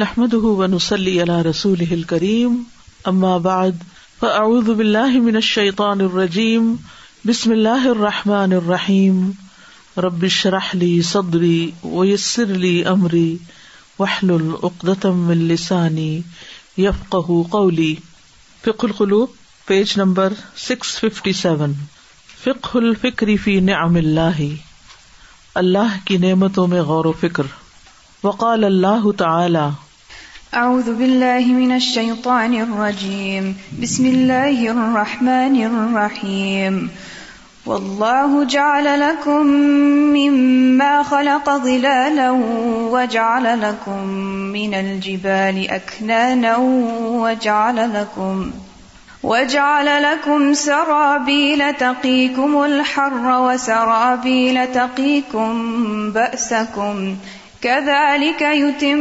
نحمدن سلی اللہ رسول الکریم ام من منشی الرجیم بسم اللہ الرحمٰن الرحیم ربش راہلی صدری ولی امری وحلسانی يفقهوا کو فقه القلوب پیج نمبر 657 فقه سیون فک الفکری فی نے اللہ کی نعمتوں میں غور و فکر وقال اللہ تعالی أعوذ بالله من الشيطان الرجيم بسم الله الرحمن الرحيم والله جعل لكم مما خلق ظلالا وجعل لكم من الجبال أكنانا وجعل لكم وجعل لكم سرابيل تقيكم الحر وسرابيل تقيكم بأسكم mountains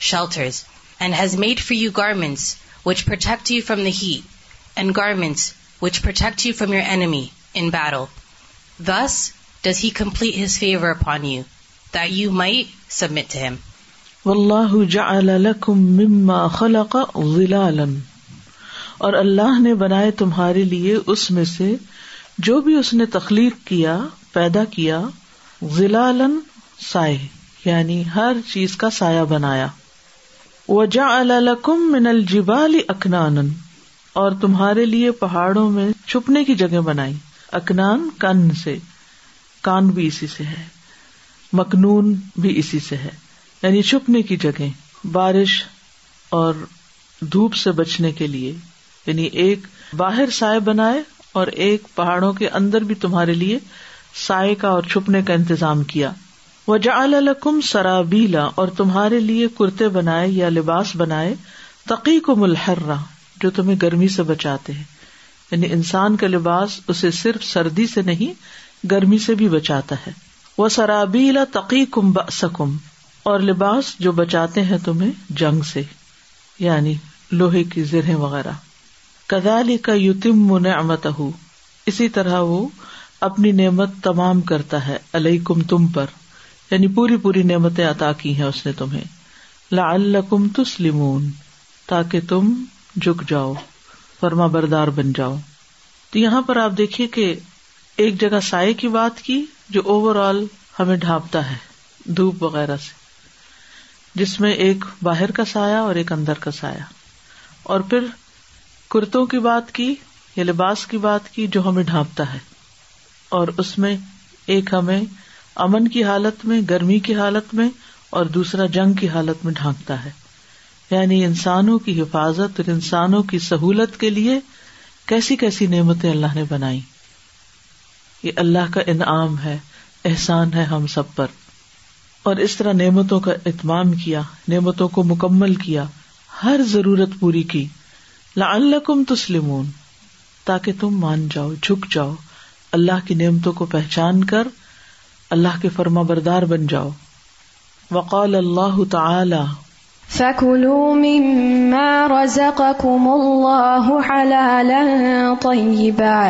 shelters and has made for you garments which protect you from the heat and garments which protect you from your enemy in barrow thus does he complete his favour upon you that submit him اللہ خلق ظلالا اور اللہ نے بنائے تمہارے لیے اس میں سے جو بھی اس نے تخلیق کیا پیدا کیا سائے یعنی ہر چیز کا سایہ بنایا من الجبال اکنان اور تمہارے لیے پہاڑوں میں چھپنے کی جگہ بنائی اکنان کن سے کان بھی اسی سے ہے مکنون بھی اسی سے ہے یعنی چھپنے کی جگہ بارش اور دھوپ سے بچنے کے لیے یعنی ایک باہر سائے بنائے اور ایک پہاڑوں کے اندر بھی تمہارے لیے سائے کا اور چھپنے کا انتظام کیا وہ جا کم سرابیلا اور تمہارے لیے کرتے بنائے یا لباس بنائے تقی کو ملحرہ جو تمہیں گرمی سے بچاتے ہیں یعنی انسان کا لباس اسے صرف سردی سے نہیں گرمی سے بھی بچاتا ہے وہ سرابیلا تقی کم سکم اور لباس جو بچاتے ہیں تمہیں جنگ سے یعنی لوہے کی زرہیں وغیرہ کدالی کا یوتم من اسی طرح وہ اپنی نعمت تمام کرتا ہے علیہ کم تم پر یعنی پوری پوری نعمتیں عطا کی ہیں اس نے تمہیں لاء کم تسلیم تاکہ تم جک جاؤ فرما بردار بن جاؤ تو یہاں پر آپ دیکھیے کہ ایک جگہ سائے کی بات کی جو اوور آل ہمیں ڈھانپتا ہے دھوپ وغیرہ سے جس میں ایک باہر کا سایہ اور ایک اندر کا سایہ اور پھر کرتوں کی بات کی یا لباس کی بات کی جو ہمیں ڈھانپتا ہے اور اس میں ایک ہمیں امن کی حالت میں گرمی کی حالت میں اور دوسرا جنگ کی حالت میں ڈھانکتا ہے یعنی انسانوں کی حفاظت اور انسانوں کی سہولت کے لیے کیسی کیسی نعمتیں اللہ نے بنائی یہ اللہ کا انعام ہے احسان ہے ہم سب پر اور اس طرح نعمتوں کا اہتمام کیا نعمتوں کو مکمل کیا ہر ضرورت پوری کی لا اللہ کم تاکہ تم مان جاؤ جھک جاؤ اللہ کی نعمتوں کو پہچان کر اللہ کے فرما بردار بن جاؤ وقال اللہ تعالی فَكُلُوا مِمَّا رَزَقَكُمُ اللَّهُ حَلَالًا طَيِّبًا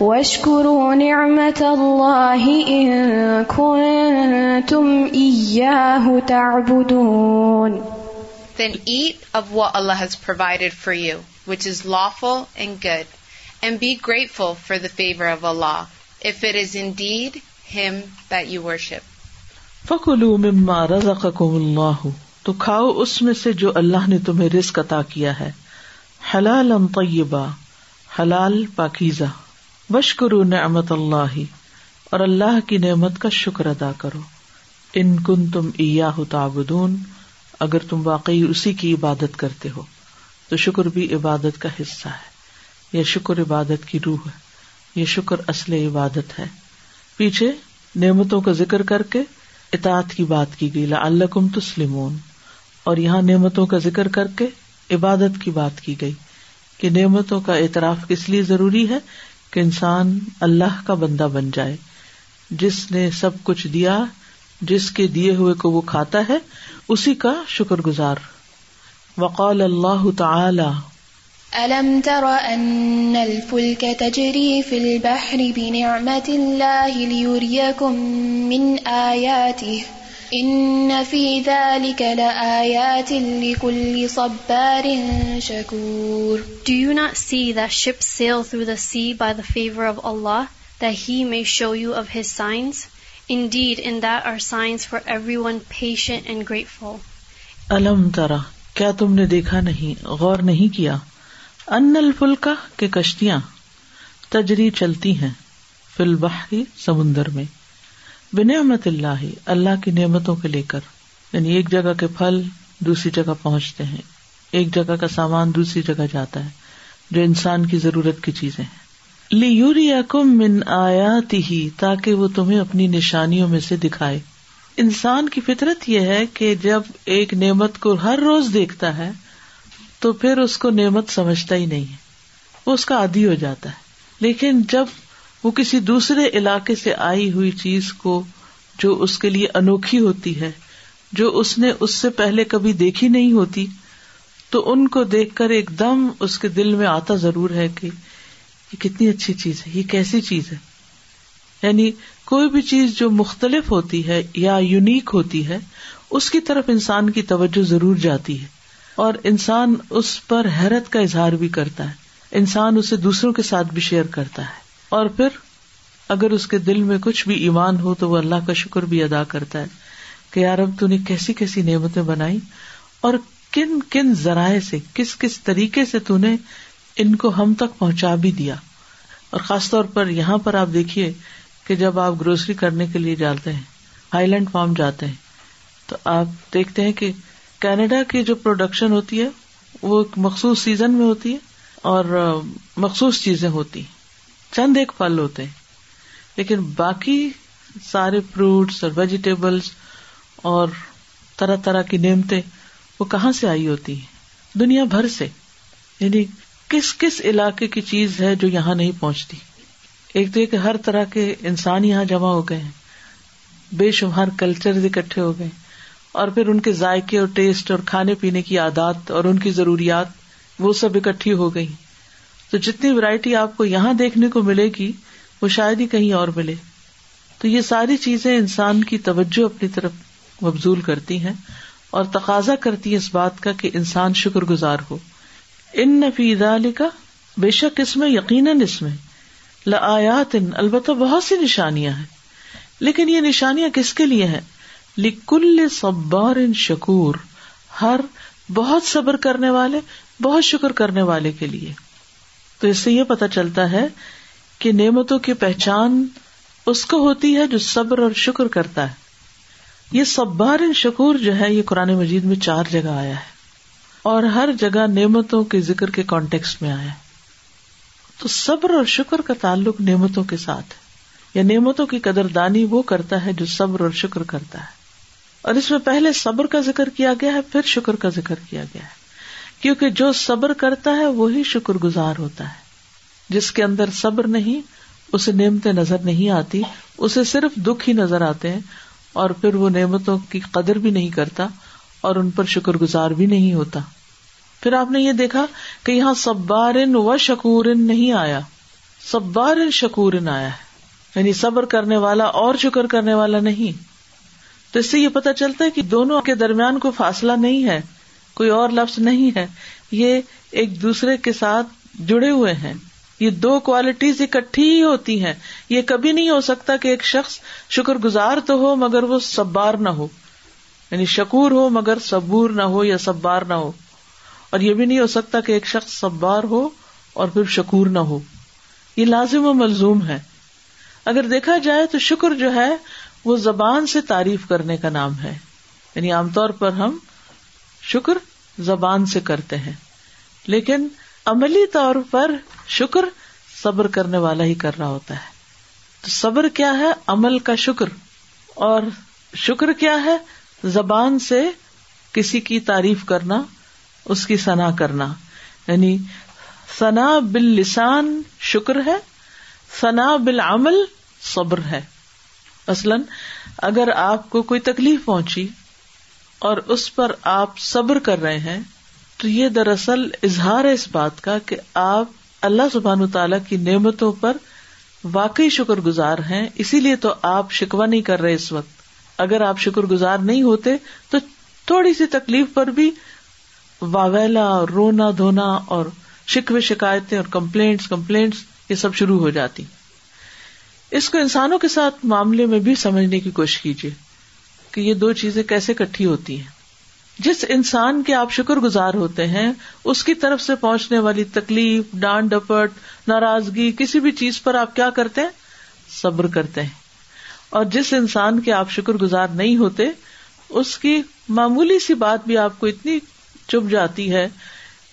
وَاشْكُرُوا نِعْمَةَ اللَّهِ إِن كُنتُمْ إِيَّاهُ تَعْبُدُونَ Then eat of what Allah has provided for you, which is lawful and good, and be grateful for the favor of Allah, if it is indeed Him that you worship. فَكُلُوا مِمَّا رَزَقَكُمُ اللَّهُ تو کھاؤ اس میں سے جو اللہ نے تمہیں رزق عطا کیا ہے حلال حلال پاکیزہ اللہ اور اللہ کی نعمت کا شکر ادا کرو ان کن تم عیاہ تاب اگر تم واقعی اسی کی عبادت کرتے ہو تو شکر بھی عبادت کا حصہ ہے یہ شکر عبادت کی روح ہے یہ شکر اصل عبادت ہے پیچھے نعمتوں کا ذکر کر کے اطاعت کی بات کی گئی لال تسلیمون اور یہاں نعمتوں کا ذکر کر کے عبادت کی بات کی گئی کہ نعمتوں کا اعتراف اس لیے ضروری ہے کہ انسان اللہ کا بندہ بن جائے جس نے سب کچھ دیا جس کے دیے ہوئے کو وہ کھاتا ہے اسی کا شکر گزار وقال اللہ تعالی تر البحر من see the ship sail sea by the favour of Allah that he may show you of signs indeed is for everyone patient and grateful الم ترا کیا تم نے دیکھا نہیں غور نہیں کیا انل پلکہ کی کشتیاں تجری چلتی ہیں فل بحری سمندر میں بنعمت اللہ اللہ کی نعمتوں کے لے کر یعنی ایک جگہ کے پھل دوسری جگہ پہنچتے ہیں ایک جگہ کا سامان دوسری جگہ جاتا ہے جو انسان کی ضرورت کی چیزیں لی یوریا کم من آیات ہی تاکہ وہ تمہیں اپنی نشانیوں میں سے دکھائے انسان کی فطرت یہ ہے کہ جب ایک نعمت کو ہر روز دیکھتا ہے تو پھر اس کو نعمت سمجھتا ہی نہیں ہے وہ اس کا عادی ہو جاتا ہے لیکن جب وہ کسی دوسرے علاقے سے آئی ہوئی چیز کو جو اس کے لیے انوکھی ہوتی ہے جو اس نے اس سے پہلے کبھی دیکھی نہیں ہوتی تو ان کو دیکھ کر ایک دم اس کے دل میں آتا ضرور ہے کہ یہ کتنی اچھی چیز ہے یہ کیسی چیز ہے یعنی کوئی بھی چیز جو مختلف ہوتی ہے یا یونیک ہوتی ہے اس کی طرف انسان کی توجہ ضرور جاتی ہے اور انسان اس پر حیرت کا اظہار بھی کرتا ہے انسان اسے دوسروں کے ساتھ بھی شیئر کرتا ہے اور پھر اگر اس کے دل میں کچھ بھی ایمان ہو تو وہ اللہ کا شکر بھی ادا کرتا ہے کہ یار اب تو کیسی کیسی نعمتیں بنائی اور کن کن ذرائع سے کس کس طریقے سے تو نے ان کو ہم تک پہنچا بھی دیا اور خاص طور پر یہاں پر آپ دیکھیے کہ جب آپ گروسری کرنے کے لیے جاتے ہیں ہائی لینڈ فارم جاتے ہیں تو آپ دیکھتے ہیں کہ کینیڈا کی جو پروڈکشن ہوتی ہے وہ ایک مخصوص سیزن میں ہوتی ہے اور مخصوص چیزیں ہوتی ہیں چند ایک پھل ہوتے ہیں لیکن باقی سارے فروٹس اور ویجیٹیبلس اور طرح طرح کی نعمتیں وہ کہاں سے آئی ہوتی ہیں دنیا بھر سے یعنی کس کس علاقے کی چیز ہے جو یہاں نہیں پہنچتی ایک تو ایک ہر طرح کے انسان یہاں جمع ہو گئے ہیں بے شمار کلچر اکٹھے ہو گئے اور پھر ان کے ذائقے اور ٹیسٹ اور کھانے پینے کی عادات اور ان کی ضروریات وہ سب اکٹھی ہو گئی تو جتنی ویرائٹی آپ کو یہاں دیکھنے کو ملے گی وہ شاید ہی کہیں اور ملے تو یہ ساری چیزیں انسان کی توجہ اپنی طرف مبزول کرتی ہیں اور تقاضا کرتی ہے اس بات کا کہ انسان شکر گزار ہو ان نفیل کا بے شک اس میں یقیناً اس میں لیات ان البتہ بہت سی نشانیاں ہیں لیکن یہ نشانیاں کس کے لیے ہیں لکل صبار ان شکور ہر بہت صبر کرنے والے بہت شکر کرنے والے کے لیے تو اس سے یہ پتا چلتا ہے کہ نعمتوں کی پہچان اس کو ہوتی ہے جو صبر اور شکر کرتا ہے یہ سب بار شکور جو ہے یہ قرآن مجید میں چار جگہ آیا ہے اور ہر جگہ نعمتوں کے ذکر کے کانٹیکس میں آیا تو صبر اور شکر کا تعلق نعمتوں کے ساتھ ہے یا نعمتوں کی قدر دانی وہ کرتا ہے جو صبر اور شکر کرتا ہے اور اس میں پہلے صبر کا ذکر کیا گیا ہے پھر شکر کا ذکر کیا گیا ہے کیونکہ جو صبر کرتا ہے وہی شکر گزار ہوتا ہے جس کے اندر صبر نہیں اسے نعمتیں نظر نہیں آتی اسے صرف دکھ ہی نظر آتے ہیں اور پھر وہ نعمتوں کی قدر بھی نہیں کرتا اور ان پر شکر گزار بھی نہیں ہوتا پھر آپ نے یہ دیکھا کہ یہاں سبارن و شکورن نہیں آیا سبارن شکورن آیا ہے یعنی صبر کرنے والا اور شکر کرنے والا نہیں تو اس سے یہ پتا چلتا ہے کہ دونوں کے درمیان کوئی فاصلہ نہیں ہے کوئی اور لفظ نہیں ہے یہ ایک دوسرے کے ساتھ جڑے ہوئے ہیں یہ دو کوالٹیز اکٹھی ہی ہوتی ہیں یہ کبھی نہیں ہو سکتا کہ ایک شخص شکر گزار تو ہو مگر وہ سبار نہ ہو یعنی شکور ہو مگر صبور نہ ہو یا سبار نہ ہو اور یہ بھی نہیں ہو سکتا کہ ایک شخص سبار ہو اور پھر شکور نہ ہو یہ لازم و ملزوم ہے اگر دیکھا جائے تو شکر جو ہے وہ زبان سے تعریف کرنے کا نام ہے یعنی عام طور پر ہم شکر زبان سے کرتے ہیں لیکن عملی طور پر شکر صبر کرنے والا ہی کر رہا ہوتا ہے تو صبر کیا ہے عمل کا شکر اور شکر کیا ہے زبان سے کسی کی تعریف کرنا اس کی ثنا کرنا یعنی ثنا بل لسان شکر ہے ثنا بل عمل صبر ہے مثلاً اگر آپ کو کوئی تکلیف پہنچی اور اس پر آپ صبر کر رہے ہیں تو یہ دراصل اظہار ہے اس بات کا کہ آپ اللہ سبحان و تعالیٰ کی نعمتوں پر واقعی شکر گزار ہیں اسی لیے تو آپ شکوا نہیں کر رہے اس وقت اگر آپ شکر گزار نہیں ہوتے تو تھوڑی سی تکلیف پر بھی واویلا اور رونا دھونا اور شکوے شکایتیں اور کمپلینٹس کمپلینٹس یہ سب شروع ہو جاتی اس کو انسانوں کے ساتھ معاملے میں بھی سمجھنے کی کوشش کیجیے کہ یہ دو چیزیں کیسے کٹھی ہوتی ہیں جس انسان کے آپ شکر گزار ہوتے ہیں اس کی طرف سے پہنچنے والی تکلیف ڈانڈ ڈپٹ ناراضگی کسی بھی چیز پر آپ کیا کرتے ہیں صبر کرتے ہیں اور جس انسان کے آپ شکر گزار نہیں ہوتے اس کی معمولی سی بات بھی آپ کو اتنی چپ جاتی ہے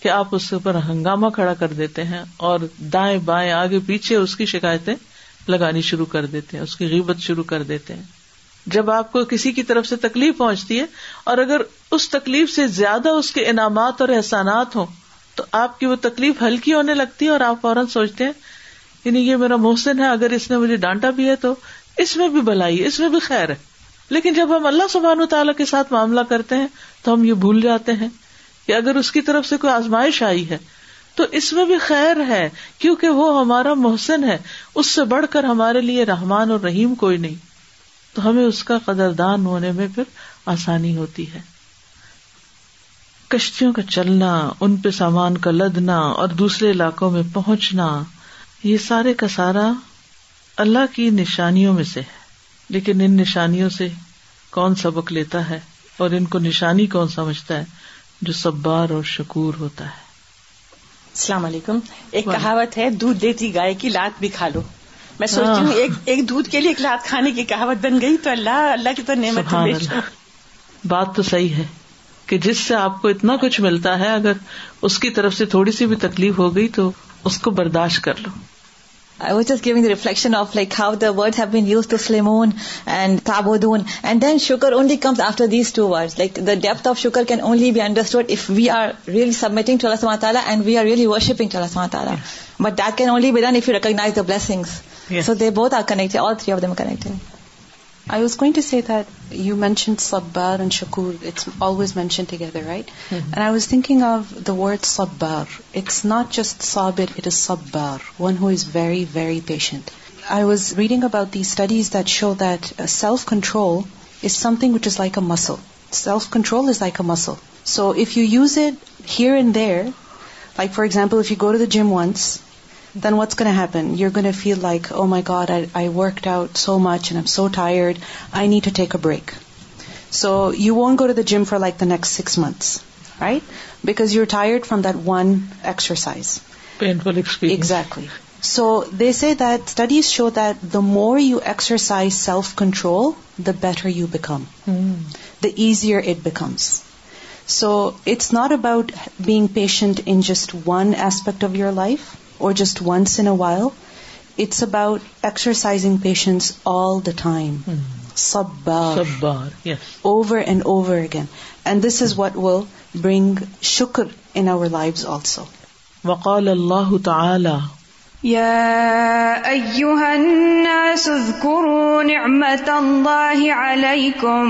کہ آپ اس پر ہنگامہ کھڑا کر دیتے ہیں اور دائیں بائیں آگے پیچھے اس کی شکایتیں لگانی شروع کر دیتے ہیں اس کی غیبت شروع کر دیتے ہیں جب آپ کو کسی کی طرف سے تکلیف پہنچتی ہے اور اگر اس تکلیف سے زیادہ اس کے انعامات اور احسانات ہوں تو آپ کی وہ تکلیف ہلکی ہونے لگتی ہے اور آپ فوراً سوچتے ہیں یعنی یہ میرا محسن ہے اگر اس نے مجھے ڈانٹا بھی ہے تو اس میں بھی بلائی اس میں بھی خیر ہے لیکن جب ہم اللہ سبحان و تعالیٰ کے ساتھ معاملہ کرتے ہیں تو ہم یہ بھول جاتے ہیں کہ اگر اس کی طرف سے کوئی آزمائش آئی ہے تو اس میں بھی خیر ہے کیونکہ وہ ہمارا محسن ہے اس سے بڑھ کر ہمارے لیے رحمان اور رحیم کوئی نہیں تو ہمیں اس کا قدر دان ہونے میں پھر آسانی ہوتی ہے کشتیوں کا چلنا ان پہ سامان کا لدنا اور دوسرے علاقوں میں پہنچنا یہ سارے کا سارا اللہ کی نشانیوں میں سے ہے لیکن ان نشانیوں سے کون سبق لیتا ہے اور ان کو نشانی کون سمجھتا ہے جو سبار اور شکور ہوتا ہے السلام علیکم ایک کہاوت ہے دودھ دیتی گائے کی لات بھی کھا لو میں سوچتی ہوں ہاں۔ ایک دودھ کے لیے ایک لات کھانے کی کہاوت بن گئی تو اللہ اللہ کی تو نعمت بات تو صحیح ہے کہ جس سے آپ کو اتنا کچھ ملتا ہے اگر اس کی طرف سے تھوڑی سی بھی تکلیف ہو گئی تو اس کو برداشت کر لو آئی بین یوز ٹو سلیمون and then sugar only comes after these two like the depth of sugar can only be if we are really submitting so both are connect I was going to see you mention sub who is very patient I was reading about the studies that show self control which is like a muscle self control like a muscle so if you use it here and there like for example gym once then what's going to happen? You're going to feel like, oh my God, I worked out so much and I'm so tired. I need to take a break. So you won't go to the gym for like the next 6 months, right? Because you're tired from that one exercise. Painful experience. Exactly. So they say that studies show that the more you exercise self-control, the better you become. Hmm. The easier it becomes. So it's not about being patient in just one aspect of your life. اور just once in while it's about exercise patience all the time sub bar over and over again and this is what will bring شکر in our life also وقال اللہ تعالی وكم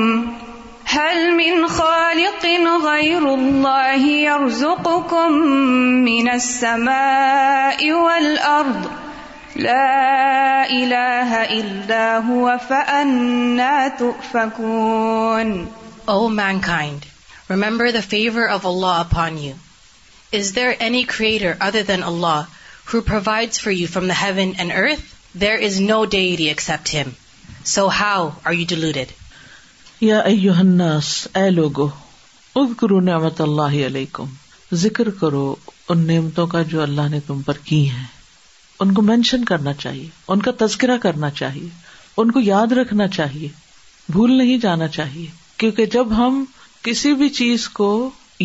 هل من خالق غير الله يرزقكم من السماء والأرض لا إله إلا هو فأنا تؤفكون O mankind, remember the favor of Allah upon you. Is there any creator other than Allah who provides for you from the heaven and earth? There is no deity except Him. So how are you deluded? یا اے اے لوگ اذکرو نعمت اللہ علیہ ذکر کرو ان نعمتوں کا جو اللہ نے تم پر کی ہیں ان کو مینشن کرنا چاہیے ان کا تذکرہ کرنا چاہیے ان کو یاد رکھنا چاہیے بھول نہیں جانا چاہیے کیونکہ جب ہم کسی بھی چیز کو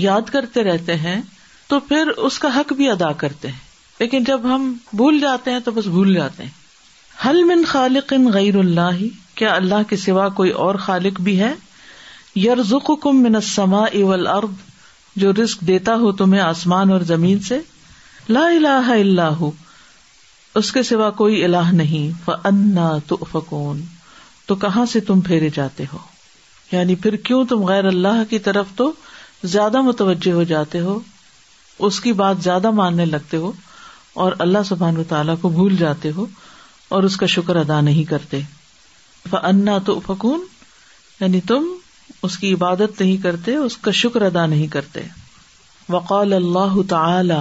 یاد کرتے رہتے ہیں تو پھر اس کا حق بھی ادا کرتے ہیں لیکن جب ہم بھول جاتے ہیں تو بس بھول جاتے ہیں حل من خالق غیر اللہ کیا اللہ کے سوا کوئی اور خالق بھی ہے یر کم منسما اول ارد جو رسک دیتا ہو تمہیں آسمان اور زمین سے لا اللہ اللہ اس کے سوا کوئی اللہ نہیں فانا تؤفکون تو فکون تو کہاں سے تم پھیرے جاتے ہو یعنی پھر کیوں تم غیر اللہ کی طرف تو زیادہ متوجہ ہو جاتے ہو اس کی بات زیادہ ماننے لگتے ہو اور اللہ سبحان و تعالیٰ کو بھول جاتے ہو اور اس کا شکر ادا نہیں کرتے انا تو فکون یعنی تم اس کی عبادت نہیں کرتے اس کا شکر ادا نہیں کرتے وقال اللہ تعالی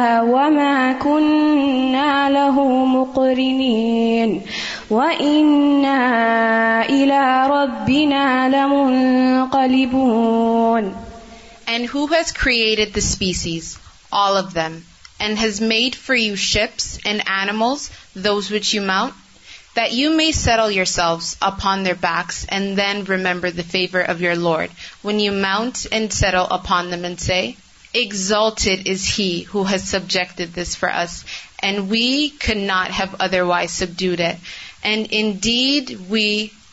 وما كنا له مقرنين وإنا إلى ربنا لمنقلبون. And who has created the species, all of them, and has made for you ships and animals, those which you mount, that you may settle yourselves upon their backs, and then remember the favor of your Lord, when you mount and settle upon them and say, exalted is He who has subjected this for us, and And we we could not have otherwise subdued it. indeed,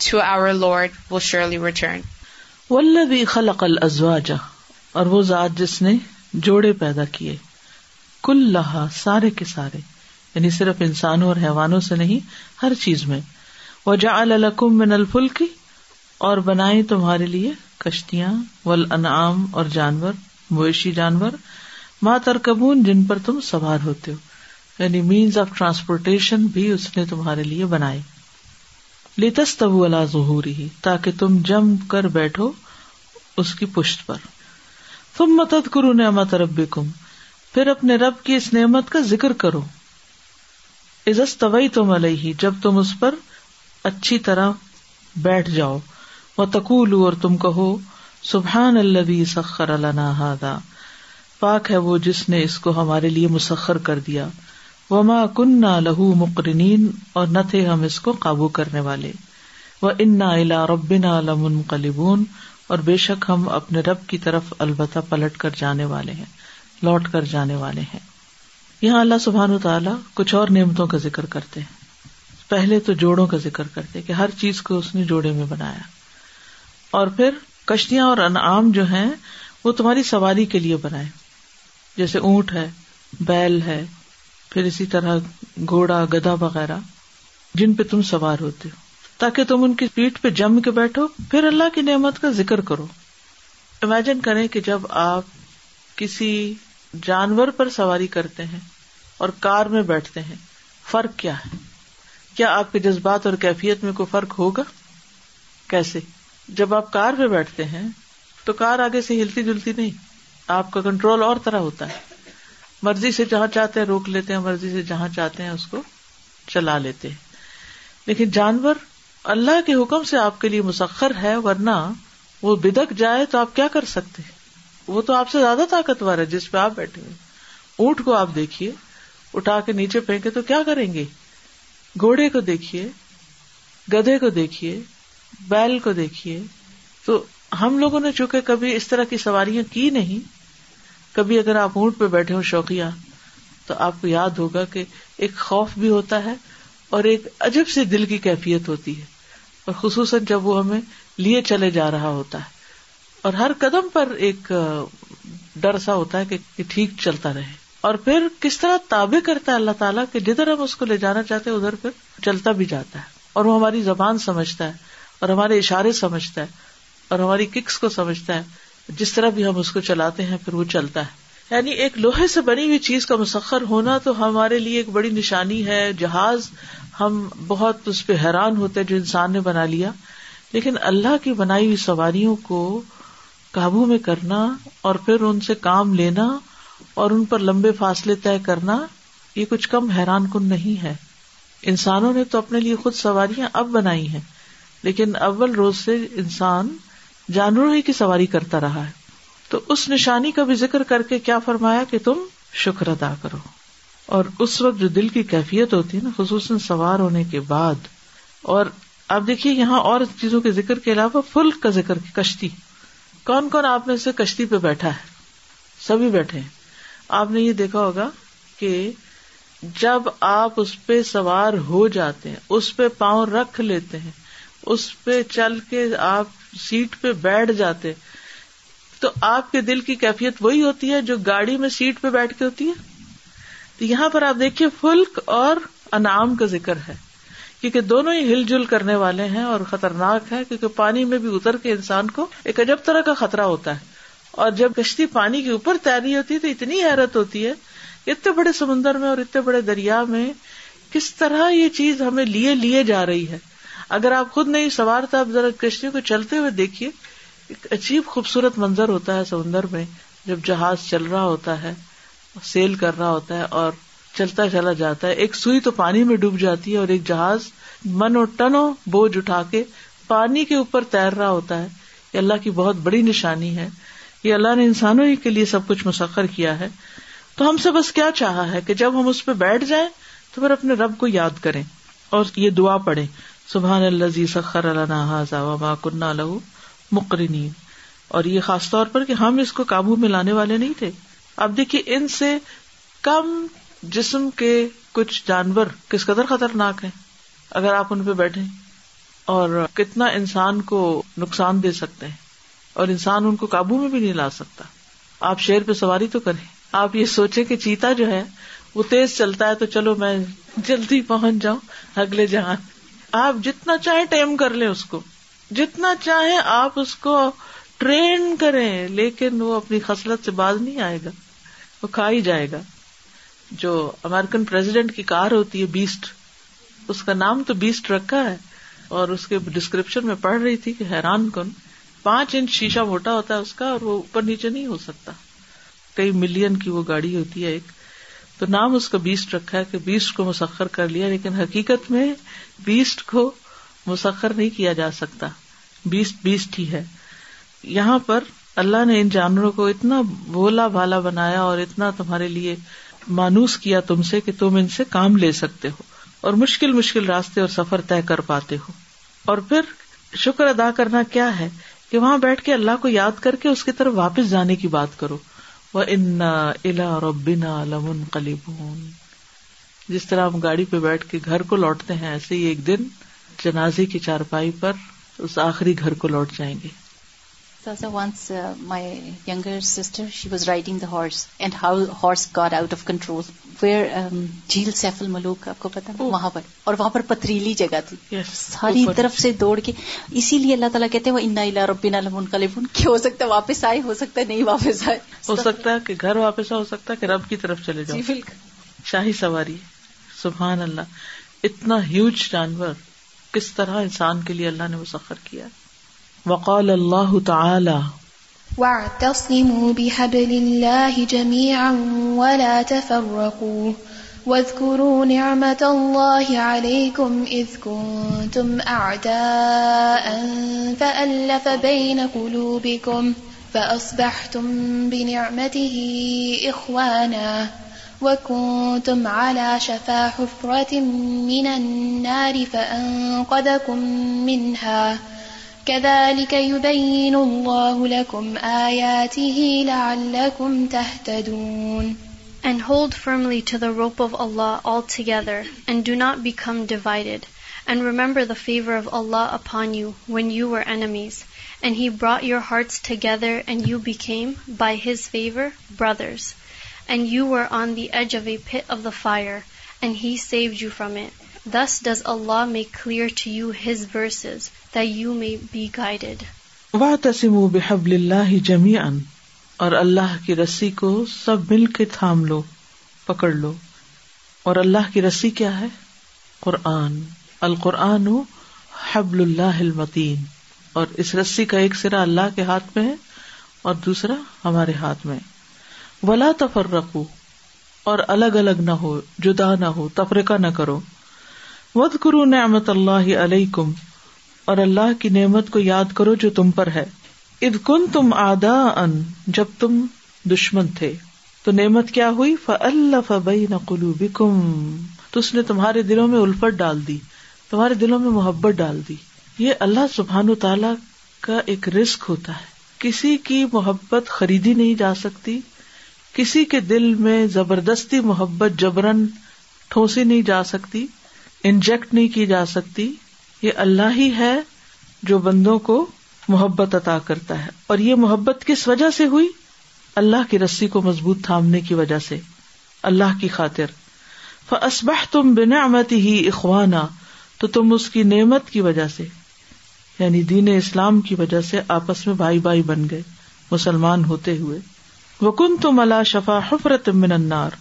to our Lord will surely return. جس نے جوڑے پیدا کیے لہا سارے کے سارے یعنی صرف انسانوں اور حیوانوں سے نہیں ہر چیز میں وجعل جا من میں اور بنائے تمہارے لیے کشتیاں ول انعام اور جانور مویشی جانور ماں ترکبون جن پر تم سوار ہوتے ہو یعنی مینس آف ٹرانسپورٹیشن بھی اس نے تمہارے لیے لیتس تب بنا ہی تاکہ تم جم کر بیٹھو اس کی پشت پر تم متد کرو نعمت امتربی کم پھر اپنے رب کی اس نعمت کا ذکر کرو عزت طوی تم علیہ جب تم اس پر اچھی طرح بیٹھ جاؤ وہ متقول اور تم کہو سبحان اللہ سخر ہادا پاک ہے وہ جس نے اس کو ہمارے لیے مسخر کر دیا وہ ما کن نہ لہو نہ تھے ہم اس کو قابو کرنے والے وہ اننا الارمن کلبون اور بے شک ہم اپنے رب کی طرف البتہ پلٹ کر جانے والے ہیں لوٹ کر جانے والے ہیں یہاں اللہ سبحان و تعالیٰ کچھ اور نعمتوں کا ذکر کرتے ہیں پہلے تو جوڑوں کا ذکر کرتے کہ ہر چیز کو اس نے جوڑے میں بنایا اور پھر کشتیاں اور انعام جو ہیں وہ تمہاری سواری کے لیے بنائے جیسے اونٹ ہے بیل ہے پھر اسی طرح گھوڑا گدا وغیرہ جن پہ تم سوار ہوتے ہو تاکہ تم ان کی پیٹ پہ جم کے بیٹھو پھر اللہ کی نعمت کا ذکر کرو امیجن کریں کہ جب آپ کسی جانور پر سواری کرتے ہیں اور کار میں بیٹھتے ہیں فرق کیا ہے کیا آپ کے جذبات اور کیفیت میں کوئی فرق ہوگا کیسے جب آپ کار پہ بیٹھتے ہیں تو کار آگے سے ہلتی جلتی نہیں آپ کا کنٹرول اور طرح ہوتا ہے مرضی سے جہاں چاہتے ہیں روک لیتے ہیں مرضی سے جہاں چاہتے ہیں اس کو چلا لیتے ہیں لیکن جانور اللہ کے حکم سے آپ کے لیے مسخر ہے ورنہ وہ بدک جائے تو آپ کیا کر سکتے وہ تو آپ سے زیادہ طاقتور ہے جس پہ آپ بیٹھے ہوئے اونٹ کو آپ دیکھیے اٹھا کے نیچے پھینکے تو کیا کریں گے گھوڑے کو دیکھیے گدے کو دیکھیے بیل کو دیکھیے تو ہم لوگوں نے چونکہ کبھی اس طرح کی سواریاں کی نہیں کبھی اگر آپ اونٹ پہ بیٹھے ہو شوقیہ تو آپ کو یاد ہوگا کہ ایک خوف بھی ہوتا ہے اور ایک عجب سے دل کی کیفیت ہوتی ہے اور خصوصاً جب وہ ہمیں لیے چلے جا رہا ہوتا ہے اور ہر قدم پر ایک ڈر سا ہوتا ہے کہ ٹھیک چلتا رہے اور پھر کس طرح تابع کرتا ہے اللہ تعالیٰ کہ جدھر ہم اس کو لے جانا چاہتے ہیں ادھر پھر چلتا بھی جاتا ہے اور وہ ہماری زبان سمجھتا ہے اور ہمارے اشارے سمجھتا ہے اور ہماری ککس کو سمجھتا ہے جس طرح بھی ہم اس کو چلاتے ہیں پھر وہ چلتا ہے یعنی ایک لوہے سے بنی ہوئی چیز کا مسخر ہونا تو ہمارے لیے ایک بڑی نشانی ہے جہاز ہم بہت اس پہ حیران ہوتے جو انسان نے بنا لیا لیکن اللہ کی بنائی ہوئی سواریوں کو قابو میں کرنا اور پھر ان سے کام لینا اور ان پر لمبے فاصلے طے کرنا یہ کچھ کم حیران کن نہیں ہے انسانوں نے تو اپنے لیے خود سواریاں اب بنائی ہیں لیکن اول روز سے انسان جانوروں ہی کی سواری کرتا رہا ہے تو اس نشانی کا بھی ذکر کر کے کیا فرمایا کہ تم شکر ادا کرو اور اس وقت جو دل کی کیفیت ہوتی ہے نا خصوصاً سوار ہونے کے بعد اور آپ دیکھیے یہاں اور چیزوں کے ذکر کے علاوہ فلک کا ذکر کشتی کون کون آپ نے اسے کشتی پہ بیٹھا ہے سبھی بیٹھے ہیں آپ نے یہ دیکھا ہوگا کہ جب آپ اس پہ سوار ہو جاتے ہیں اس پہ پاؤں رکھ لیتے ہیں اس پہ چل کے آپ سیٹ پہ بیٹھ جاتے تو آپ کے دل کی کیفیت وہی ہوتی ہے جو گاڑی میں سیٹ پہ بیٹھ کے ہوتی ہے تو یہاں پر آپ دیکھیے فلک اور انعام کا ذکر ہے کیونکہ دونوں ہی ہل جل کرنے والے ہیں اور خطرناک ہے کیونکہ پانی میں بھی اتر کے انسان کو ایک عجب طرح کا خطرہ ہوتا ہے اور جب کشتی پانی کے اوپر تیری ہوتی ہے تو اتنی حیرت ہوتی ہے کہ اتنے بڑے سمندر میں اور اتنے بڑے دریا میں کس طرح یہ چیز ہمیں لیے لیے جا رہی ہے اگر آپ خود نہیں سوار آپ ذرا کشتی کو چلتے ہوئے دیکھیے ایک عجیب خوبصورت منظر ہوتا ہے سمندر میں جب جہاز چل رہا ہوتا ہے سیل کر رہا ہوتا ہے اور چلتا چلا جاتا ہے ایک سوئی تو پانی میں ڈوب جاتی ہے اور ایک جہاز منو ٹنو بوجھ اٹھا کے پانی کے اوپر تیر رہا ہوتا ہے یہ اللہ کی بہت بڑی نشانی ہے یہ اللہ نے انسانوں ہی کے لیے سب کچھ مسخر کیا ہے تو ہم سے بس کیا چاہا ہے کہ جب ہم اس پہ بیٹھ جائیں تو پھر اپنے رب کو یاد کریں اور یہ دعا پڑھیں سبحان الزی سخر اللہ لہو مقرنین اور یہ خاص طور پر کہ ہم اس کو قابو میں لانے والے نہیں تھے اب دیکھیے ان سے کم جسم کے کچھ جانور کس قدر خطرناک ہے اگر آپ ان پہ بیٹھے اور کتنا انسان کو نقصان دے سکتے ہیں اور انسان ان کو قابو میں بھی نہیں لا سکتا آپ شیر پہ سواری تو کرے آپ یہ سوچے کہ چیتا جو ہے وہ تیز چلتا ہے تو چلو میں جلدی پہنچ جاؤں اگلے جہاں آپ جتنا چاہیں ٹیم کر لیں اس کو جتنا چاہیں آپ اس کو ٹرین کریں لیکن وہ اپنی خصلت سے باز نہیں آئے گا وہ کھا ہی جائے گا جو امیرکن پرزیڈینٹ کی کار ہوتی ہے بیسٹ اس کا نام تو بیسٹ رکھا ہے اور اس کے ڈسکرپشن میں پڑھ رہی تھی کہ حیران کن پانچ انچ شیشا موٹا ہوتا ہے اس کا اور وہ اوپر نیچے نہیں ہو سکتا کئی ملین کی وہ گاڑی ہوتی ہے ایک تو نام اس کا بیسٹ رکھا ہے کہ بیسٹ کو مسخر کر لیا لیکن حقیقت میں بیسٹ کو مسخر نہیں کیا جا سکتا بیسٹ بیسٹ ہی ہے یہاں پر اللہ نے ان جانوروں کو اتنا بولا بھالا بنایا اور اتنا تمہارے لیے مانوس کیا تم سے کہ تم ان سے کام لے سکتے ہو اور مشکل مشکل راستے اور سفر طے کر پاتے ہو اور پھر شکر ادا کرنا کیا ہے کہ وہاں بیٹھ کے اللہ کو یاد کر کے اس کی طرف واپس جانے کی بات کرو الا ربنا لمن کلیبون جس طرح ہم گاڑی پہ بیٹھ کے گھر کو لوٹتے ہیں ایسے ہی ایک دن جنازے کی چارپائی پر اس آخری گھر کو لوٹ جائیں گے horse and how horse got out of control where جھیل سیف الملوک آپ کو پتا وہاں پر اور وہاں پر پتریلی جگہ تھی ساری طرف سے دوڑ کے اسی لیے اللہ تعالیٰ کہتے ہیں وہ انا ہو سکتا ہے واپس آئے ہو سکتا ہے نہیں واپس آئے ہو سکتا ہے کہ گھر واپس ہو سکتا ہے کہ رب کی طرف چلے جاؤ بالکل شاہی سواری سبحان اللہ اتنا ہیوج جانور کس طرح انسان کے لیے اللہ نے مسخر کیا وقال اللہ تعالی واعتصموا بحبل الله جميعا ولا تفرقوا واذكروا نعمة الله عليكم إذ كنتم أعداء فألف بين قلوبكم فأصبحتم بنعمته إخوانا وكنتم على شفا حفرة من النار شف کو favour of Allah upon you when you were enemies and he your hearts together and you became by his favour brothers and you are on the edge a of the fire and he save you from a thus does Allah make clear to you his verses you may be guided وا تسیم اللہ جمی اور اللہ کی رسی کو سب مل کے تھام لو پکڑ لو اور اللہ کی رسی کیا ہے قرآن القرآن حبل اللہ المتین اور اس رسی کا ایک سرا اللہ کے ہاتھ میں ہے اور دوسرا ہمارے ہاتھ میں ولا تفر رکھو اور الگ الگ نہ ہو جدا نہ ہو تفرقہ نہ کرو ود کرو نعمت علیہ کم اور اللہ کی نعمت کو یاد کرو جو تم پر ہے اد کن تم آدا ان جب تم دشمن تھے تو نعمت کیا ہوئی نقلو بکم اس نے تمہارے دلوں میں الفٹ ڈال دی تمہارے دلوں میں محبت ڈال دی یہ اللہ سبحان تعالی کا ایک رسک ہوتا ہے کسی کی محبت خریدی نہیں جا سکتی کسی کے دل میں زبردستی محبت جبرن ٹھوسی نہیں جا سکتی انجیکٹ نہیں کی جا سکتی یہ اللہ ہی ہے جو بندوں کو محبت عطا کرتا ہے اور یہ محبت کس وجہ سے ہوئی اللہ کی رسی کو مضبوط تھامنے کی وجہ سے اللہ کی خاطر تم بنا امت ہی اخوانا تو تم اس کی نعمت کی وجہ سے یعنی دین اسلام کی وجہ سے آپس میں بھائی بھائی بن گئے مسلمان ہوتے ہوئے وکن تم اللہ شفا حفرت النار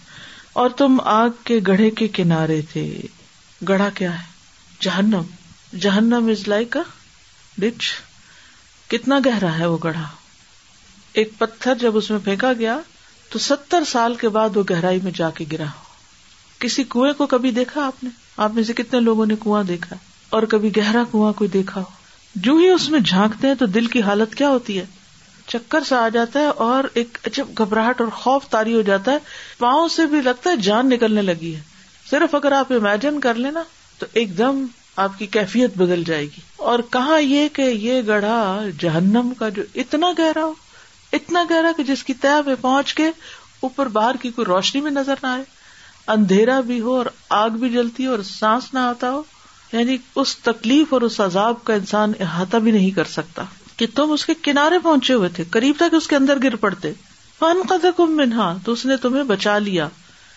اور تم آگ کے گڑھے کے کنارے تھے گڑھا کیا ہے جہنم جہنم از لائک ڈچ کتنا گہرا ہے وہ گڑھا ایک پتھر جب اس میں پھینکا گیا تو ستر سال کے بعد وہ گہرائی میں جا کے گرا کسی کنویں کو کبھی دیکھا آپ نے آپ میں سے کتنے لوگوں نے کنواں دیکھا اور کبھی گہرا کنواں کو دیکھا ہو جو ہی اس میں جھانکتے ہیں تو دل کی حالت کیا ہوتی ہے چکر سے آ جاتا ہے اور ایک گھبراہٹ اور خوف تاری ہو جاتا ہے پاؤں سے بھی لگتا ہے جان نکلنے لگی ہے صرف اگر آپ امیجن کر لینا تو ایک دم آپ کی کیفیت بدل جائے گی اور کہا یہ کہ یہ گڑھا جہنم کا جو اتنا گہرا ہو اتنا گہرا کہ جس کی طے میں پہنچ کے اوپر باہر کی کوئی روشنی بھی نظر نہ آئے اندھیرا بھی ہو اور آگ بھی جلتی ہو اور سانس نہ آتا ہو یعنی اس تکلیف اور اس عذاب کا انسان احاطہ بھی نہیں کر سکتا کہ تم اس کے کنارے پہنچے ہوئے تھے قریب تک اس کے اندر گر پڑتے فن قد کم منہا تو اس نے تمہیں بچا لیا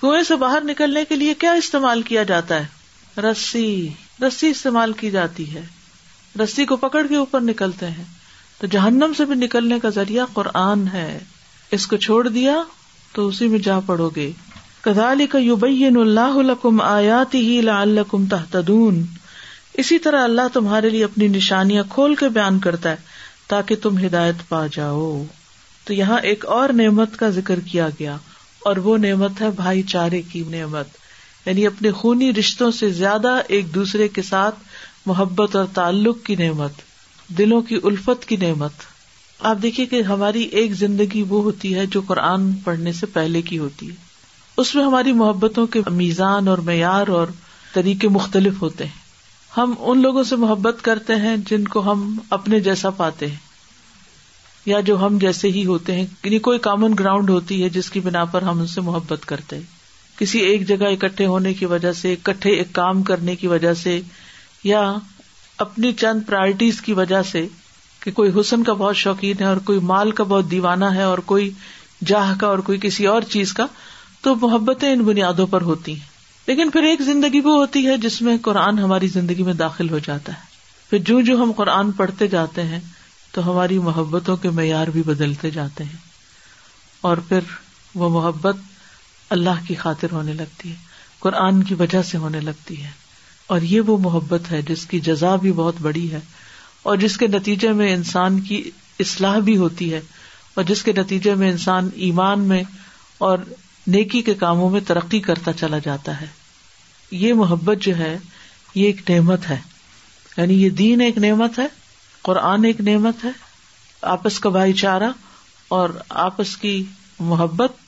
کنویں سے باہر نکلنے کے لیے کیا استعمال کیا جاتا ہے رسی رسی استعمال کی جاتی ہے رسی کو پکڑ کے اوپر نکلتے ہیں تو جہنم سے بھی نکلنے کا ذریعہ قرآن ہے اس کو چھوڑ دیا تو اسی میں جا پڑو گے کا اللہ کام آیات ہی الکم تحتدون اسی طرح اللہ تمہارے لیے اپنی نشانیاں کھول کے بیان کرتا ہے تاکہ تم ہدایت پا جاؤ تو یہاں ایک اور نعمت کا ذکر کیا گیا اور وہ نعمت ہے بھائی چارے کی نعمت یعنی اپنے خونی رشتوں سے زیادہ ایک دوسرے کے ساتھ محبت اور تعلق کی نعمت دلوں کی الفت کی نعمت آپ دیکھیے کہ ہماری ایک زندگی وہ ہوتی ہے جو قرآن پڑھنے سے پہلے کی ہوتی ہے اس میں ہماری محبتوں کے میزان اور معیار اور طریقے مختلف ہوتے ہیں ہم ان لوگوں سے محبت کرتے ہیں جن کو ہم اپنے جیسا پاتے ہیں یا جو ہم جیسے ہی ہوتے ہیں یعنی کوئی کامن گراؤنڈ ہوتی ہے جس کی بنا پر ہم ان سے محبت کرتے ہیں کسی ایک جگہ اکٹھے ہونے کی وجہ سے اکٹھے ایک کام کرنے کی وجہ سے یا اپنی چند پرائرٹیز کی وجہ سے کہ کوئی حسن کا بہت شوقین ہے اور کوئی مال کا بہت دیوانہ ہے اور کوئی جاہ کا اور کوئی کسی اور چیز کا تو محبتیں ان بنیادوں پر ہوتی ہیں لیکن پھر ایک زندگی وہ ہوتی ہے جس میں قرآن ہماری زندگی میں داخل ہو جاتا ہے پھر جو جو ہم قرآن پڑھتے جاتے ہیں تو ہماری محبتوں کے معیار بھی بدلتے جاتے ہیں اور پھر وہ محبت اللہ کی خاطر ہونے لگتی ہے قرآن کی وجہ سے ہونے لگتی ہے اور یہ وہ محبت ہے جس کی جزا بھی بہت بڑی ہے اور جس کے نتیجے میں انسان کی اصلاح بھی ہوتی ہے اور جس کے نتیجے میں انسان ایمان میں اور نیکی کے کاموں میں ترقی کرتا چلا جاتا ہے یہ محبت جو ہے یہ ایک نعمت ہے یعنی یہ دین ایک نعمت ہے قرآن ایک نعمت ہے آپس کا بھائی چارہ اور آپس کی محبت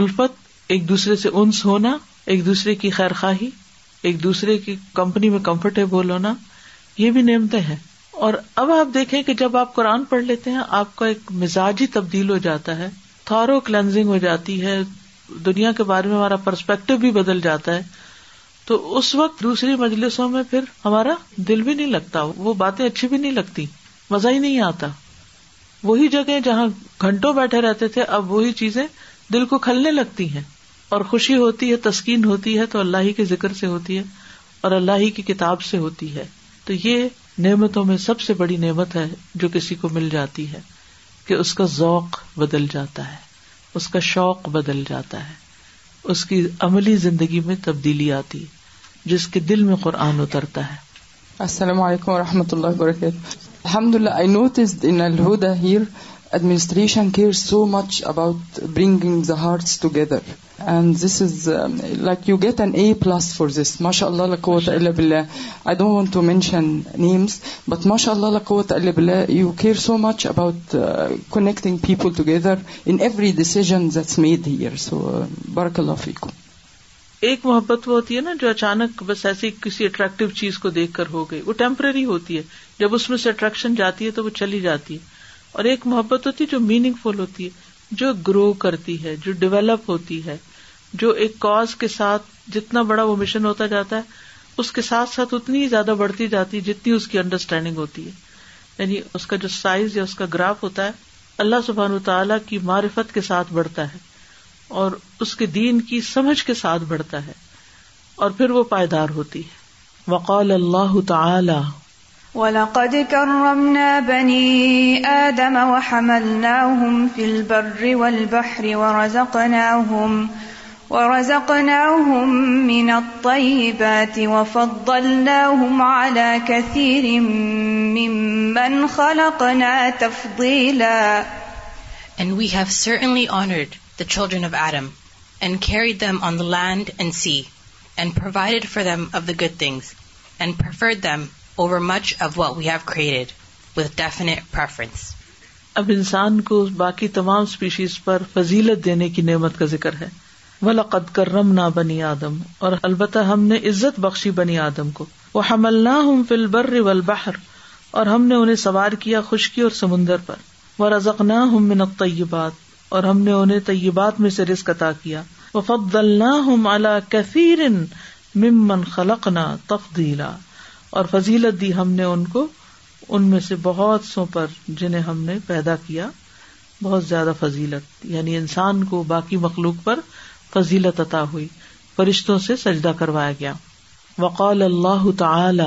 الفت ایک دوسرے سے انس ہونا ایک دوسرے کی خیر خواہی ایک دوسرے کی کمپنی میں کمفرٹیبل ہونا یہ بھی نعمتیں ہیں اور اب آپ دیکھیں کہ جب آپ قرآن پڑھ لیتے ہیں آپ کا ایک مزاج ہی تبدیل ہو جاتا ہے تھارو کلینزنگ ہو جاتی ہے دنیا کے بارے میں ہمارا پرسپیکٹو بھی بدل جاتا ہے تو اس وقت دوسری مجلسوں میں پھر ہمارا دل بھی نہیں لگتا وہ باتیں اچھی بھی نہیں لگتی مزہ ہی نہیں آتا وہی جگہ جہاں گھنٹوں بیٹھے رہتے تھے اب وہی چیزیں دل کو کھلنے لگتی ہیں اور خوشی ہوتی ہے تسکین ہوتی ہے تو اللہ ہی کے ذکر سے ہوتی ہے اور اللہ ہی کی کتاب سے ہوتی ہے تو یہ نعمتوں میں سب سے بڑی نعمت ہے جو کسی کو مل جاتی ہے کہ اس کا ذوق بدل جاتا ہے اس کا شوق بدل جاتا ہے اس کی عملی زندگی میں تبدیلی آتی جس کے دل میں قرآن اترتا ہے السلام علیکم و رحمۃ اللہ وبرکاتہ الحمد للہ administration care so much about bringing the hearts together and this is like you get an A plus for this ماشاء اللہ you care so much about connecting people ٹوگیدرکل ایک محبت وہ ہوتی ہے نا جو اچانک بس ایسی کسی اٹریکٹو چیز کو دیکھ کر ہو گئی وہ ٹیمپرری ہوتی ہے جب اس میں سے اٹریکشن جاتی ہے تو وہ چلی جاتی ہے اور ایک محبت ہوتی ہے جو میننگ فل ہوتی ہے جو گرو کرتی ہے جو ڈیولپ ہوتی ہے جو ایک کاز کے ساتھ جتنا بڑا وہ مشن ہوتا جاتا ہے اس کے ساتھ ساتھ اتنی ہی زیادہ بڑھتی جاتی ہے جتنی اس کی انڈرسٹینڈنگ ہوتی ہے یعنی اس کا جو سائز یا اس کا گراف ہوتا ہے اللہ سبحان و تعالیٰ کی معرفت کے ساتھ بڑھتا ہے اور اس کے دین کی سمجھ کے ساتھ بڑھتا ہے اور پھر وہ پائیدار ہوتی ہے وقال اللہ تعالی وَلَقَدْ كَرَّمْنَا بَنِي آدَمَ وَحَمَلْنَاهُمْ فِي الْبَرِّ وَالْبَحْرِ وَرَزَقْنَاهُمْ وَرَزَقْنَاهُمْ مِنَ الطَّيِّبَاتِ وَفَضَّلْنَاهُمْ عَلَى كَثِيرٍ مِّمَّنْ خَلَقْنَا تَفْضِيلًا And we have certainly honored the children of Adam and carried them on the land and sea and provided for them of the good things and preferred them over preference اب انسان کو باقی تمام اسپیشیز پر فضیلت دینے کی نعمت کا ذکر ہے وہ لق کر رم نہ بنی آدم اور البتہ ہم نے عزت بخشی بنی آدم کو وہ حمل نہ ہوں بر و البہر اور ہم نے انہیں سوار کیا خشکی اور سمندر پر وہ رزق نہ ہوں طیبات اور ہم نے انہیں طیبات میں سے رزق عطا کیا وہ فقد اللہ ہوں اللہ کثیر ممن خلق نہ تفدیلا اور فضیلت دی ہم نے ان کو ان میں سے بہت سو پر جنہیں ہم نے پیدا کیا بہت زیادہ فضیلت یعنی انسان کو باقی مخلوق پر فضیلت عطا ہوئی فرشتوں سے سجدہ کروایا گیا وقال اللہ تعالی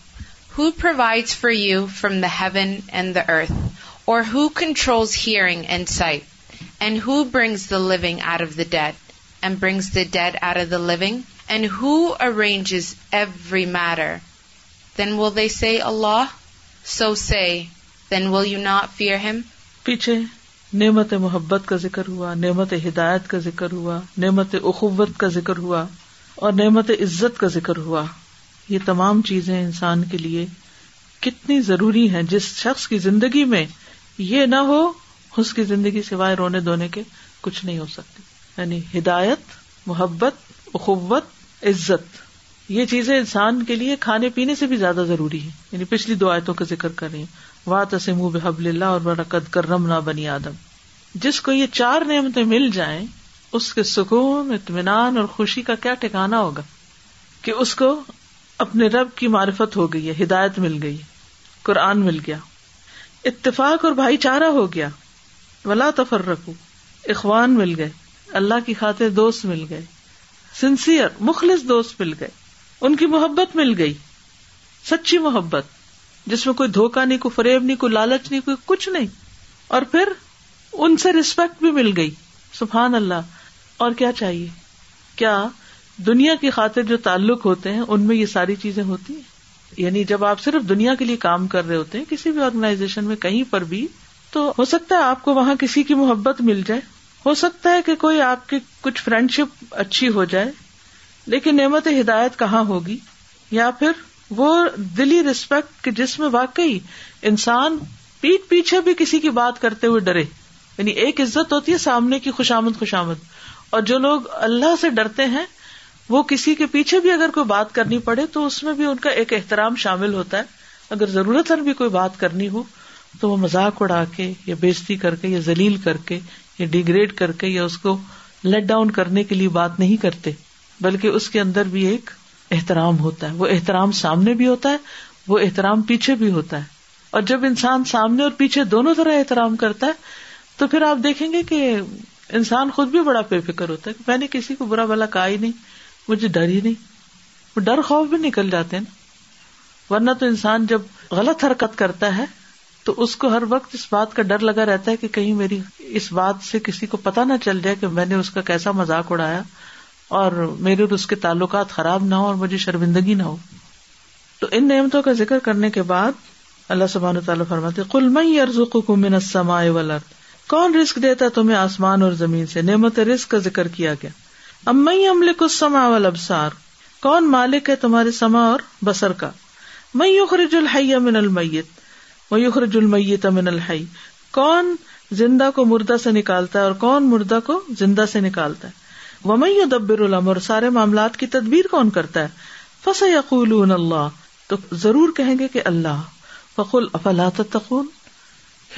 Who provides for you from the heaven and the earth? Or who controls hearing and sight? And who brings the living out of the dead? And brings the dead out of the living? And who arranges every matter? Then will they say, Allah? So say, then will you not fear him? پیچھے نعمت محبت کا ذکر ہوا نعمت ہدایت کا ذکر ہوا نعمت اخوت کا ذکر ہوا اور نعمت عزت کا ذکر ہوا یہ تمام چیزیں انسان کے لیے کتنی ضروری ہے جس شخص کی زندگی میں یہ نہ ہو اس کی زندگی سوائے رونے دھونے کے کچھ نہیں ہو سکتی یعنی ہدایت محبت اخوت عزت یہ چیزیں انسان کے لیے کھانے پینے سے بھی زیادہ ضروری ہے یعنی پچھلی دو آیتوں کا ذکر کر رہی ہوں وا تسم بحب اللہ اور برکت کرم نہ بنی آدم جس کو یہ چار نعمتیں مل جائیں اس کے سکون اطمینان اور خوشی کا کیا ٹھکانا ہوگا کہ اس کو اپنے رب کی معرفت ہو گئی ہے ہدایت مل گئی قرآن مل گیا اتفاق اور بھائی چارہ ہو گیا ولا تفر رکھو اخوان مل گئے اللہ کی خاطر دوست مل گئے سنسیئر مخلص دوست مل گئے ان کی محبت مل گئی سچی محبت جس میں کوئی دھوکہ نہیں کوئی فریب نہیں کوئی لالچ نہیں کوئی کچھ نہیں اور پھر ان سے ریسپیکٹ بھی مل گئی سبحان اللہ اور کیا چاہیے کیا دنیا کی خاطر جو تعلق ہوتے ہیں ان میں یہ ساری چیزیں ہوتی ہیں یعنی جب آپ صرف دنیا کے لیے کام کر رہے ہوتے ہیں کسی بھی آرگنائزیشن میں کہیں پر بھی تو ہو سکتا ہے آپ کو وہاں کسی کی محبت مل جائے ہو سکتا ہے کہ کوئی آپ کی کچھ فرینڈ شپ اچھی ہو جائے لیکن نعمت ہدایت کہاں ہوگی یا پھر وہ دلی رسپیکٹ کہ جس میں واقعی انسان پیٹ پیچھے بھی کسی کی بات کرتے ہوئے ڈرے یعنی ایک عزت ہوتی ہے سامنے کی خوشامد خوشامد اور جو لوگ اللہ سے ڈرتے ہیں وہ کسی کے پیچھے بھی اگر کوئی بات کرنی پڑے تو اس میں بھی ان کا ایک احترام شامل ہوتا ہے اگر ضرورت بھی کوئی بات کرنی ہو تو وہ مزاق اڑا کے یا بےزتی کر کے یا زلیل کر کے یا ڈیگریڈ کر کے یا اس کو لیٹ ڈاؤن کرنے کے لیے بات نہیں کرتے بلکہ اس کے اندر بھی ایک احترام ہوتا ہے وہ احترام سامنے بھی ہوتا ہے وہ احترام پیچھے بھی ہوتا ہے اور جب انسان سامنے اور پیچھے دونوں طرح احترام کرتا ہے تو پھر آپ دیکھیں گے کہ انسان خود بھی بڑا بے فکر ہوتا ہے کہ میں نے کسی کو برا بلا کہا ہی نہیں مجھے ڈر ہی نہیں وہ ڈر خوف بھی نکل جاتے نا ورنہ تو انسان جب غلط حرکت کرتا ہے تو اس کو ہر وقت اس بات کا ڈر لگا رہتا ہے کہ کہیں میری اس بات سے کسی کو پتا نہ چل جائے کہ میں نے اس کا کیسا مزاق اڑایا اور میرے اور اس کے تعلقات خراب نہ ہو اور مجھے شرمندگی نہ ہو تو ان نعمتوں کا ذکر کرنے کے بعد اللہ سبان تعالیٰ فرماتے کلمئی عرض کو منسما کون رسک دیتا تمہیں آسمان اور زمین سے نعمت رسک کا ذکر کیا گیا عمل کو سما و ابسار کون مالک ہے تمہارے سما اور بسر کا میں یخرج الحی امن المیتر یخرج المیت امن الحی کون زندہ کو مردہ سے نکالتا ہے اور کون مردہ کو زندہ سے نکالتا ہے وہ میں دبر الم اور سارے معاملات کی تدبیر کون کرتا ہے فس یقول اللہ تو ضرور کہیں گے کہ اللہ افلا افالات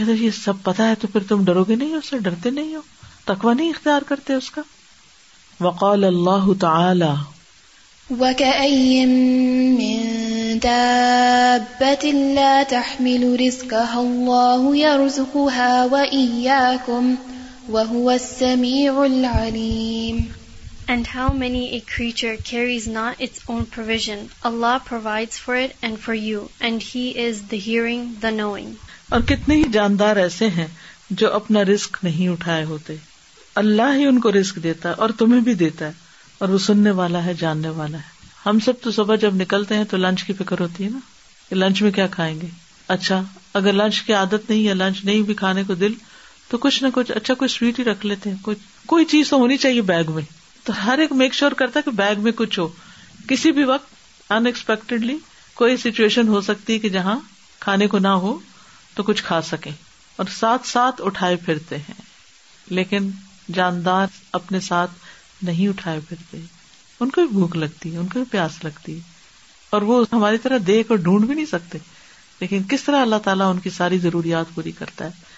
کہ سب پتا ہے تو پھر تم ڈرو گے نہیں ہو اسے ڈرتے نہیں ہو تکوا نہیں اختیار کرتے اس کا وقال اللہ تعالی وکلا اللہ provide food for you and he is the hearing the knowing اور کتنے ہی جاندار ایسے ہیں جو اپنا رسک نہیں اٹھائے ہوتے اللہ ہی ان کو رسک دیتا ہے اور تمہیں بھی دیتا ہے اور وہ سننے والا ہے جاننے والا ہے ہم سب تو صبح جب نکلتے ہیں تو لنچ کی فکر ہوتی ہے نا کہ لنچ میں کیا کھائیں گے اچھا اگر لنچ کی عادت نہیں ہے لنچ نہیں بھی کھانے کو دل تو کچھ نہ کچھ اچھا کوئی سویٹ ہی رکھ لیتے ہیں کوئی چیز تو ہونی چاہیے بیگ میں تو ہر ایک میک شیور کرتا ہے کہ بیگ میں کچھ ہو کسی بھی وقت ان ایکسپیکٹڈلی کوئی سچویشن ہو سکتی ہے کہ جہاں کھانے کو نہ ہو تو کچھ کھا سکے اور ساتھ ساتھ اٹھائے پھرتے ہیں لیکن جاندار اپنے ساتھ نہیں اٹھائے پھرتے ان کو بھی بھوک لگتی ہے ان کو بھی پیاس لگتی ہے اور وہ ہماری طرح دیکھ اور ڈھونڈ بھی نہیں سکتے لیکن کس طرح اللہ تعالیٰ ان کی ساری ضروریات پوری کرتا ہے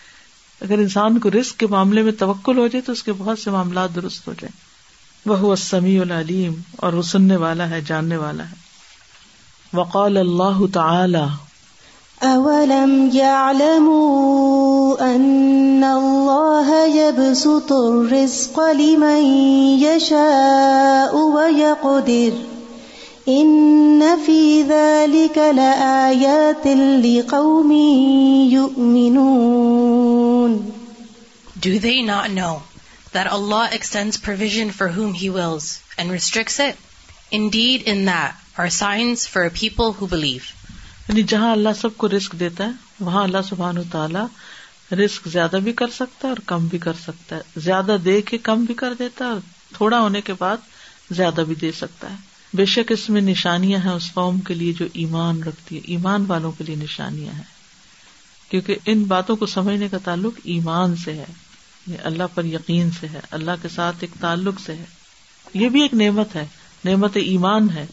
اگر انسان کو رسک کے معاملے میں توکل ہو جائے تو اس کے بہت سے معاملات درست ہو جائیں وہ اسمی العلیم اور وہ سننے والا ہے جاننے والا ہے وقال اللہ تعالی Do they not know that Allah extends provision for whom He wills and restricts it? Indeed in that are signs for a people who believe. یعنی جہاں اللہ سب کو رسک دیتا ہے وہاں اللہ سبحان تعالیٰ رسک زیادہ بھی کر سکتا ہے اور کم بھی کر سکتا ہے زیادہ دے کے کم بھی کر دیتا ہے اور تھوڑا ہونے کے بعد زیادہ بھی دے سکتا ہے بے شک اس میں نشانیاں ہیں اس قوم کے لیے جو ایمان رکھتی ہے ایمان والوں کے لیے نشانیاں ہیں کیونکہ ان باتوں کو سمجھنے کا تعلق ایمان سے ہے یہ یعنی اللہ پر یقین سے ہے اللہ کے ساتھ ایک تعلق سے ہے یہ بھی ایک نعمت ہے نعمت ایمان ہے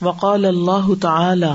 وقال اللہ تعالی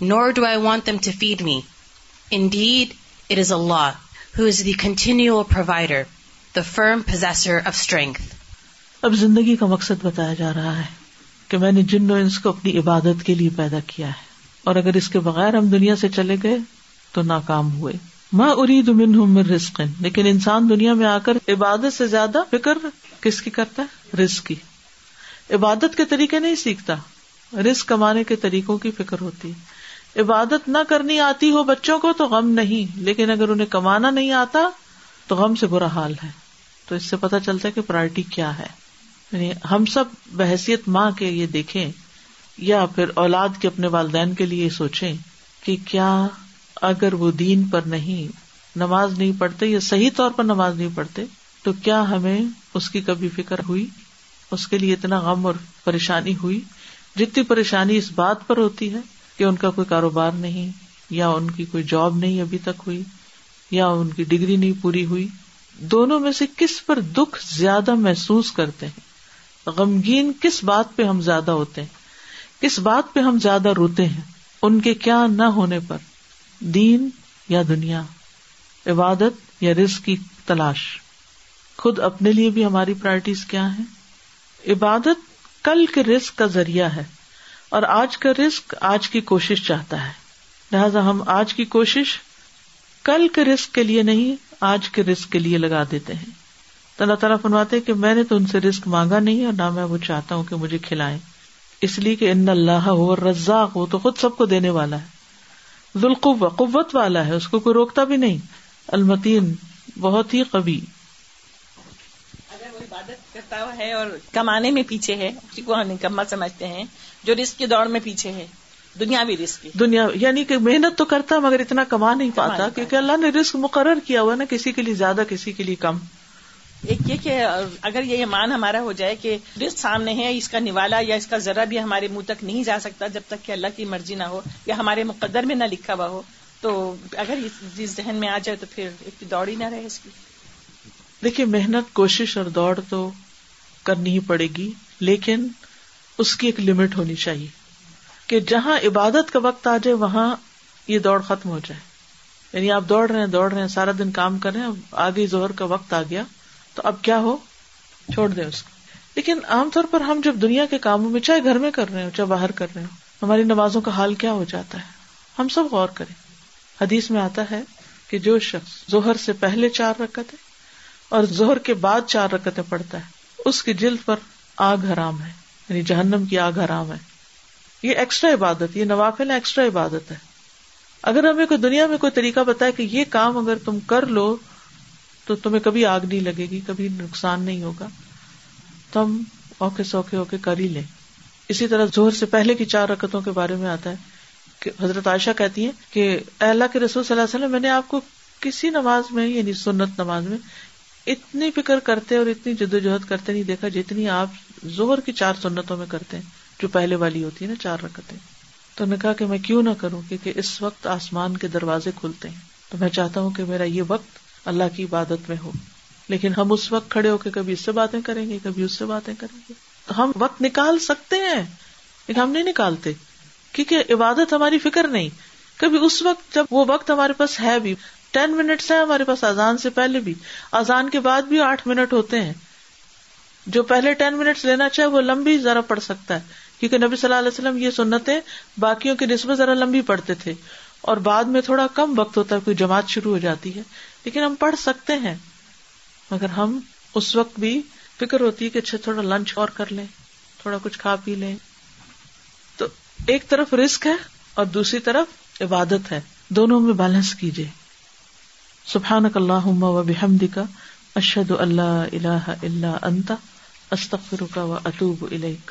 nor do I want them to feed me. Indeed, it is is Allah who the the continual provider, firm possessor of strength. اب زندگی کا مقصد بتایا جا رہا ہے کہ میں نے جن و انس کو اپنی عبادت کے لیے پیدا کیا ہے اور اگر اس کے بغیر ہم دنیا سے چلے گئے تو ناکام ہوئے میں اری دن ہوں میں رسک لیکن انسان دنیا میں آ کر عبادت سے زیادہ فکر کس کی کرتا ہے رسک کی عبادت کے طریقے نہیں سیکھتا رسک کمانے کے طریقوں کی فکر ہوتی ہے عبادت نہ کرنی آتی ہو بچوں کو تو غم نہیں لیکن اگر انہیں کمانا نہیں آتا تو غم سے برا حال ہے تو اس سے پتہ چلتا ہے کہ پرائرٹی کیا ہے یعنی ہم سب بحثیت ماں کے یہ دیکھیں یا پھر اولاد کے اپنے والدین کے لیے سوچیں کہ کیا اگر وہ دین پر نہیں نماز نہیں پڑھتے یا صحیح طور پر نماز نہیں پڑھتے تو کیا ہمیں اس کی کبھی فکر ہوئی اس کے لیے اتنا غم اور پریشانی ہوئی جتنی پریشانی اس بات پر ہوتی ہے کہ ان کا کوئی کاروبار نہیں یا ان کی کوئی جاب نہیں ابھی تک ہوئی یا ان کی ڈگری نہیں پوری ہوئی دونوں میں سے کس پر دکھ زیادہ محسوس کرتے ہیں غمگین کس بات پہ ہم زیادہ ہوتے ہیں کس بات پہ ہم زیادہ روتے ہیں ان کے کیا نہ ہونے پر دین یا دنیا عبادت یا رزق کی تلاش خود اپنے لیے بھی ہماری پرائرٹیز کیا ہیں عبادت کل کے رزق کا ذریعہ ہے اور آج کا رسک آج کی کوشش چاہتا ہے لہذا ہم آج کی کوشش کل کے رسک کے لیے نہیں آج کے رسک کے لیے لگا دیتے ہیں اللہ تعالیٰ فنواتے کہ میں نے تو ان سے رسک مانگا نہیں اور نہ میں وہ چاہتا ہوں کہ مجھے کھلائیں اس لیے کہ ان اللہ ہو رزاق ہو تو خود سب کو دینے والا ہے ذلخب قوت والا ہے اس کو کوئی روکتا بھی نہیں المتین بہت ہی قبی اگر وہ عبادت کرتا ہے اور کمانے میں پیچھے ہے کو ہم نکما سمجھتے ہیں جو رسک کی دوڑ میں پیچھے ہے دنیاوی رسک کی دنیا یعنی کہ محنت تو کرتا ہے مگر اتنا کما نہیں پاتا کیونکہ اللہ نے رسک مقرر کیا ہوا نا کسی کے لیے زیادہ کسی کے لیے کم ایک یہ کہ اگر یہ مان ہمارا ہو جائے کہ رسک سامنے ہے اس کا نوالا یا اس کا ذرا بھی ہمارے منہ تک نہیں جا سکتا جب تک کہ اللہ کی مرضی نہ ہو یا ہمارے مقدر میں نہ لکھا ہوا ہو تو اگر جس ذہن میں آ جائے تو پھر ایک دوڑ ہی نہ رہے اس کی دیکھیے محنت کوشش اور دوڑ تو کرنی ہی پڑے گی لیکن اس کی ایک لمٹ ہونی چاہیے کہ جہاں عبادت کا وقت آ جائے وہاں یہ دوڑ ختم ہو جائے یعنی آپ دوڑ رہے ہیں دوڑ رہے ہیں سارا دن کام کر رہے ہیں آگے زہر کا وقت آ گیا تو اب کیا ہو چھوڑ دیں اس کو لیکن عام طور پر ہم جب دنیا کے کاموں میں چاہے گھر میں کر رہے ہوں چاہے باہر کر رہے ہوں ہماری نمازوں کا حال کیا ہو جاتا ہے ہم سب غور کریں حدیث میں آتا ہے کہ جو شخص زہر سے پہلے چار رکتیں اور زہر کے بعد چار رکتیں پڑتا ہے اس کی جلد پر آگ حرام ہے یعنی جہنم کی آگ حرام ہے یہ ایکسٹرا عبادت یہ نوافل ایکسٹرا عبادت ہے اگر ہمیں کوئی دنیا میں کوئی طریقہ بتایا کہ یہ کام اگر تم کر لو تو تمہیں کبھی آگ نہیں لگے گی کبھی نقصان نہیں ہوگا تو ہم اوکھے سوکھے اوکھے کر ہی لیں اسی طرح زہر سے پہلے کی چار رکتوں کے بارے میں آتا ہے کہ حضرت عائشہ کہتی ہے کہ اللہ کے رسول صلی اللہ علیہ وسلم میں نے آپ کو کسی نماز میں یعنی سنت نماز میں اتنی فکر کرتے اور اتنی جدوجہد کرتے نہیں دیکھا جتنی آپ زہر کی چار سنتوں میں کرتے ہیں جو پہلے والی ہوتی ہے نا چار رکھتے تو نے کہا کہ میں کیوں نہ کروں کیونکہ اس وقت آسمان کے دروازے کھلتے ہیں تو میں چاہتا ہوں کہ میرا یہ وقت اللہ کی عبادت میں ہو لیکن ہم اس وقت کھڑے ہو کے کبھی اس سے باتیں کریں گے کبھی اس سے باتیں کریں گے تو ہم وقت نکال سکتے ہیں لیکن ہم نہیں نکالتے کیونکہ عبادت ہماری فکر نہیں کبھی اس وقت جب وہ وقت ہمارے پاس ہے بھی ٹین منٹس ہے ہمارے پاس اذان سے پہلے بھی اذان کے بعد بھی آٹھ منٹ ہوتے ہیں جو پہلے ٹین منٹس لینا چاہے وہ لمبی ذرا پڑ سکتا ہے کیونکہ نبی صلی اللہ علیہ وسلم یہ سنتیں کی نسبت ذرا لمبی پڑھتے تھے اور بعد میں تھوڑا کم وقت ہوتا ہے کوئی جماعت شروع ہو جاتی ہے لیکن ہم پڑھ سکتے ہیں مگر ہم اس وقت بھی فکر ہوتی ہے کہ اچھا تھوڑا لنچ اور کر لیں تھوڑا کچھ کھا پی لیں تو ایک طرف رسک ہے اور دوسری طرف عبادت ہے دونوں میں بیلنس کیجیے سبحان اللہ و بحمد کا اللہ اللہ اللہ انتا استغفرك واتوب اطوب